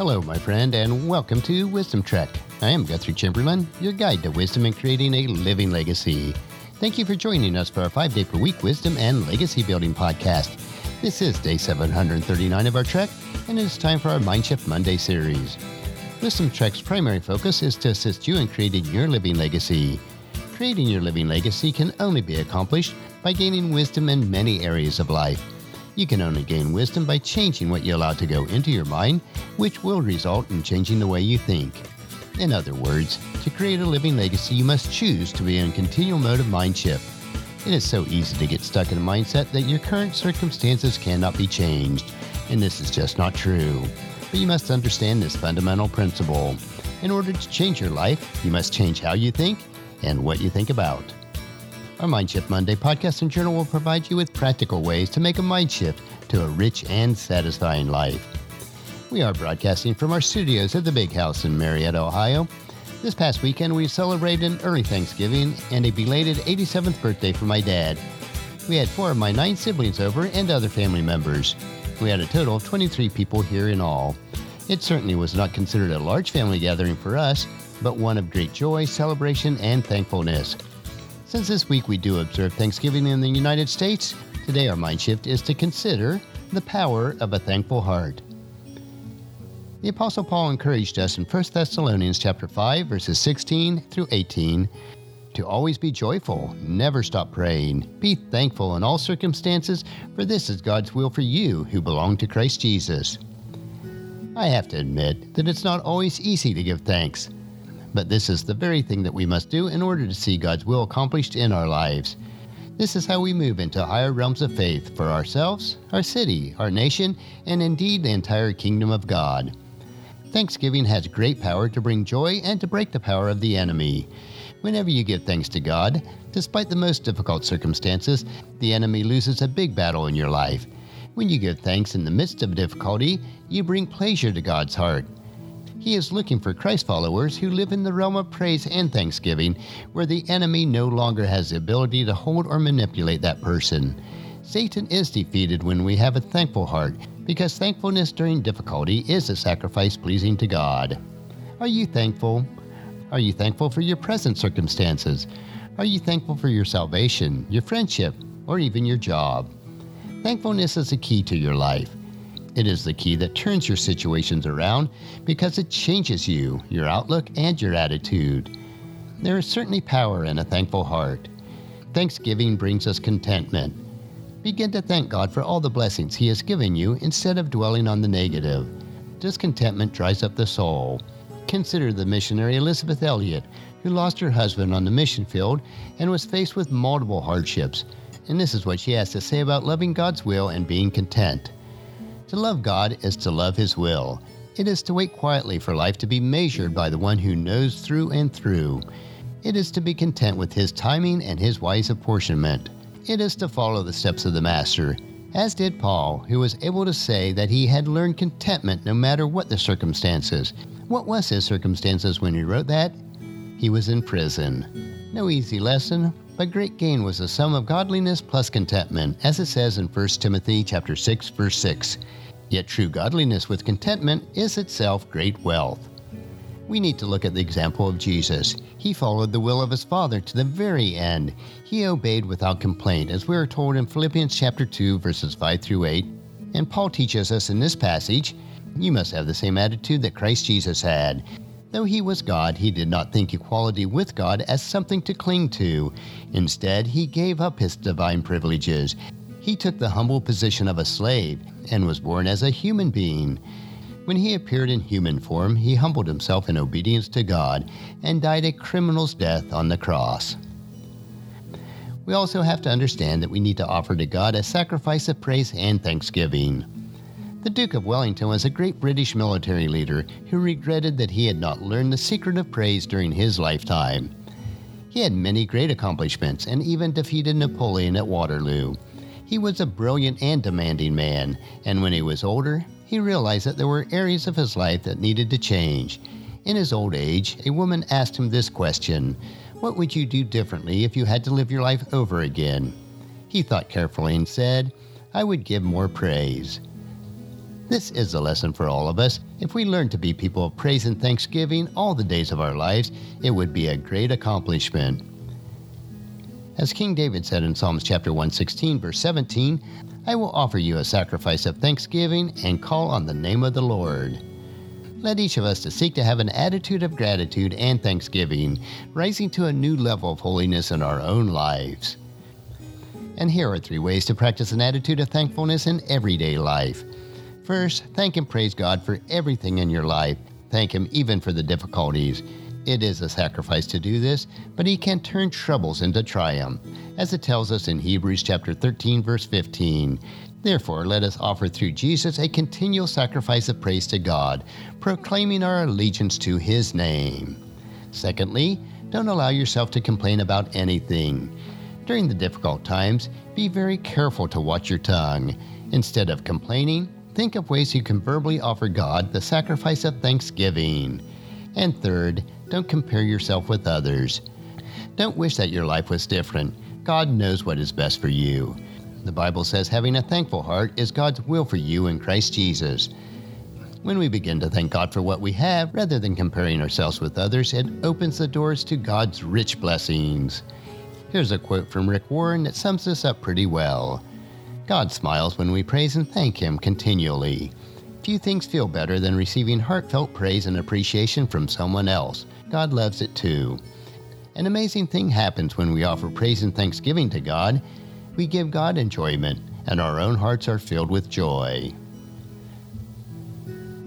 Hello, my friend, and welcome to Wisdom Trek. I am Guthrie Chamberlain, your guide to wisdom and creating a living legacy. Thank you for joining us for our five day per week wisdom and legacy building podcast. This is day 739 of our trek, and it is time for our Mindshift Monday series. Wisdom Trek's primary focus is to assist you in creating your living legacy. Creating your living legacy can only be accomplished by gaining wisdom in many areas of life. You can only gain wisdom by changing what you allow to go into your mind, which will result in changing the way you think. In other words, to create a living legacy, you must choose to be in a continual mode of mind shift. It is so easy to get stuck in a mindset that your current circumstances cannot be changed, and this is just not true. But you must understand this fundamental principle. In order to change your life, you must change how you think and what you think about. Our Mindshift Monday podcast and journal will provide you with practical ways to make a mind shift to a rich and satisfying life. We are broadcasting from our studios at the Big House in Marietta, Ohio. This past weekend, we celebrated an early Thanksgiving and a belated 87th birthday for my dad. We had four of my nine siblings over and other family members. We had a total of 23 people here in all. It certainly was not considered a large family gathering for us, but one of great joy, celebration, and thankfulness. Since this week we do observe Thanksgiving in the United States, today our mind shift is to consider the power of a thankful heart. The apostle Paul encouraged us in 1 Thessalonians chapter 5 verses 16 through 18 to always be joyful, never stop praying, be thankful in all circumstances, for this is God's will for you who belong to Christ Jesus. I have to admit that it's not always easy to give thanks. But this is the very thing that we must do in order to see God's will accomplished in our lives. This is how we move into higher realms of faith for ourselves, our city, our nation, and indeed the entire kingdom of God. Thanksgiving has great power to bring joy and to break the power of the enemy. Whenever you give thanks to God, despite the most difficult circumstances, the enemy loses a big battle in your life. When you give thanks in the midst of difficulty, you bring pleasure to God's heart. He is looking for Christ followers who live in the realm of praise and thanksgiving, where the enemy no longer has the ability to hold or manipulate that person. Satan is defeated when we have a thankful heart, because thankfulness during difficulty is a sacrifice pleasing to God. Are you thankful? Are you thankful for your present circumstances? Are you thankful for your salvation, your friendship, or even your job? Thankfulness is a key to your life. It is the key that turns your situations around because it changes you, your outlook, and your attitude. There is certainly power in a thankful heart. Thanksgiving brings us contentment. Begin to thank God for all the blessings He has given you instead of dwelling on the negative. Discontentment dries up the soul. Consider the missionary Elisabeth Elliot, who lost her husband on the mission field and was faced with multiple hardships. And this is what she has to say about loving God's will and being content. To love God is to love His will. It is to wait quietly for life to be measured by the one who knows through and through. It is to be content with His timing and His wise apportionment. It is to follow the steps of the Master, as did Paul, who was able to say that he had learned contentment no matter what the circumstances. What was his circumstances when he wrote that? He was in prison. No easy lesson, but great gain was the sum of godliness plus contentment, as it says in 1 Timothy chapter 6, verse 6. Yet true godliness with contentment is itself great wealth. We need to look at the example of Jesus. He followed the will of his Father to the very end. He obeyed without complaint, as we are told in Philippians chapter 2, verses 5 through 8. And Paul teaches us in this passage, you must have the same attitude that Christ Jesus had. Though he was God, he did not think equality with God as something to cling to. Instead, he gave up his divine privileges. He took the humble position of a slave and was born as a human being. When he appeared in human form, he humbled himself in obedience to God and died a criminal's death on the cross. We also have to understand that we need to offer to God a sacrifice of praise and thanksgiving. The Duke of Wellington was a great British military leader who regretted that he had not learned the secret of praise during his lifetime. He had many great accomplishments and even defeated Napoleon at Waterloo. He was a brilliant and demanding man, and when he was older, he realized that there were areas of his life that needed to change. In his old age, a woman asked him this question What would you do differently if you had to live your life over again? He thought carefully and said, I would give more praise. This is a lesson for all of us. If we learned to be people of praise and thanksgiving all the days of our lives, it would be a great accomplishment. As King David said in Psalms chapter 116, verse 17, I will offer you a sacrifice of thanksgiving and call on the name of the Lord. Let each of us to seek to have an attitude of gratitude and thanksgiving, rising to a new level of holiness in our own lives. And here are three ways to practice an attitude of thankfulness in everyday life. First, thank and praise God for everything in your life. Thank Him even for the difficulties. It is a sacrifice to do this, but He can turn troubles into triumph, as it tells us in Hebrews chapter 13 verse 15. Therefore, let us offer through Jesus a continual sacrifice of praise to God, proclaiming our allegiance to His name. Secondly, don't allow yourself to complain about anything. During the difficult times, be very careful to watch your tongue. Instead of complaining, think of ways you can verbally offer God the sacrifice of thanksgiving. And third, don't compare yourself with others. Don't wish that your life was different. God knows what is best for you. The Bible says having a thankful heart is God's will for you in Christ Jesus. When we begin to thank God for what we have, rather than comparing ourselves with others, it opens the doors to God's rich blessings. Here's a quote from Rick Warren that sums this up pretty well God smiles when we praise and thank Him continually. Few things feel better than receiving heartfelt praise and appreciation from someone else. God loves it too. An amazing thing happens when we offer praise and thanksgiving to God. We give God enjoyment, and our own hearts are filled with joy.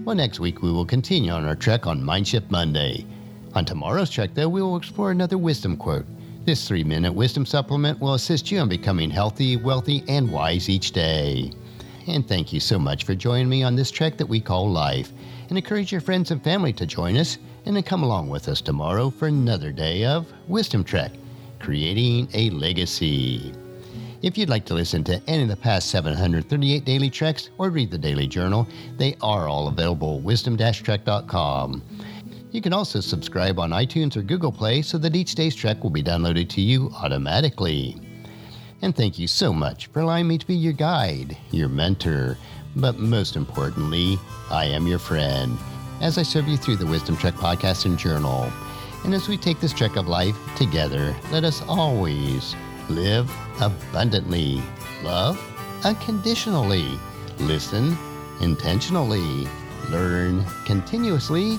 Well, next week we will continue on our trek on Mindshift Monday. On tomorrow's trek, though, we will explore another wisdom quote. This three minute wisdom supplement will assist you in becoming healthy, wealthy, and wise each day. And thank you so much for joining me on this trek that we call life. And encourage your friends and family to join us and then come along with us tomorrow for another day of Wisdom Trek, creating a legacy. If you'd like to listen to any of the past 738 daily treks or read the daily journal, they are all available at wisdom-trek.com. You can also subscribe on iTunes or Google Play so that each day's trek will be downloaded to you automatically. And thank you so much for allowing me to be your guide, your mentor, but most importantly, I am your friend as I serve you through the Wisdom Trek podcast and journal. And as we take this trek of life together, let us always live abundantly, love unconditionally, listen intentionally, learn continuously,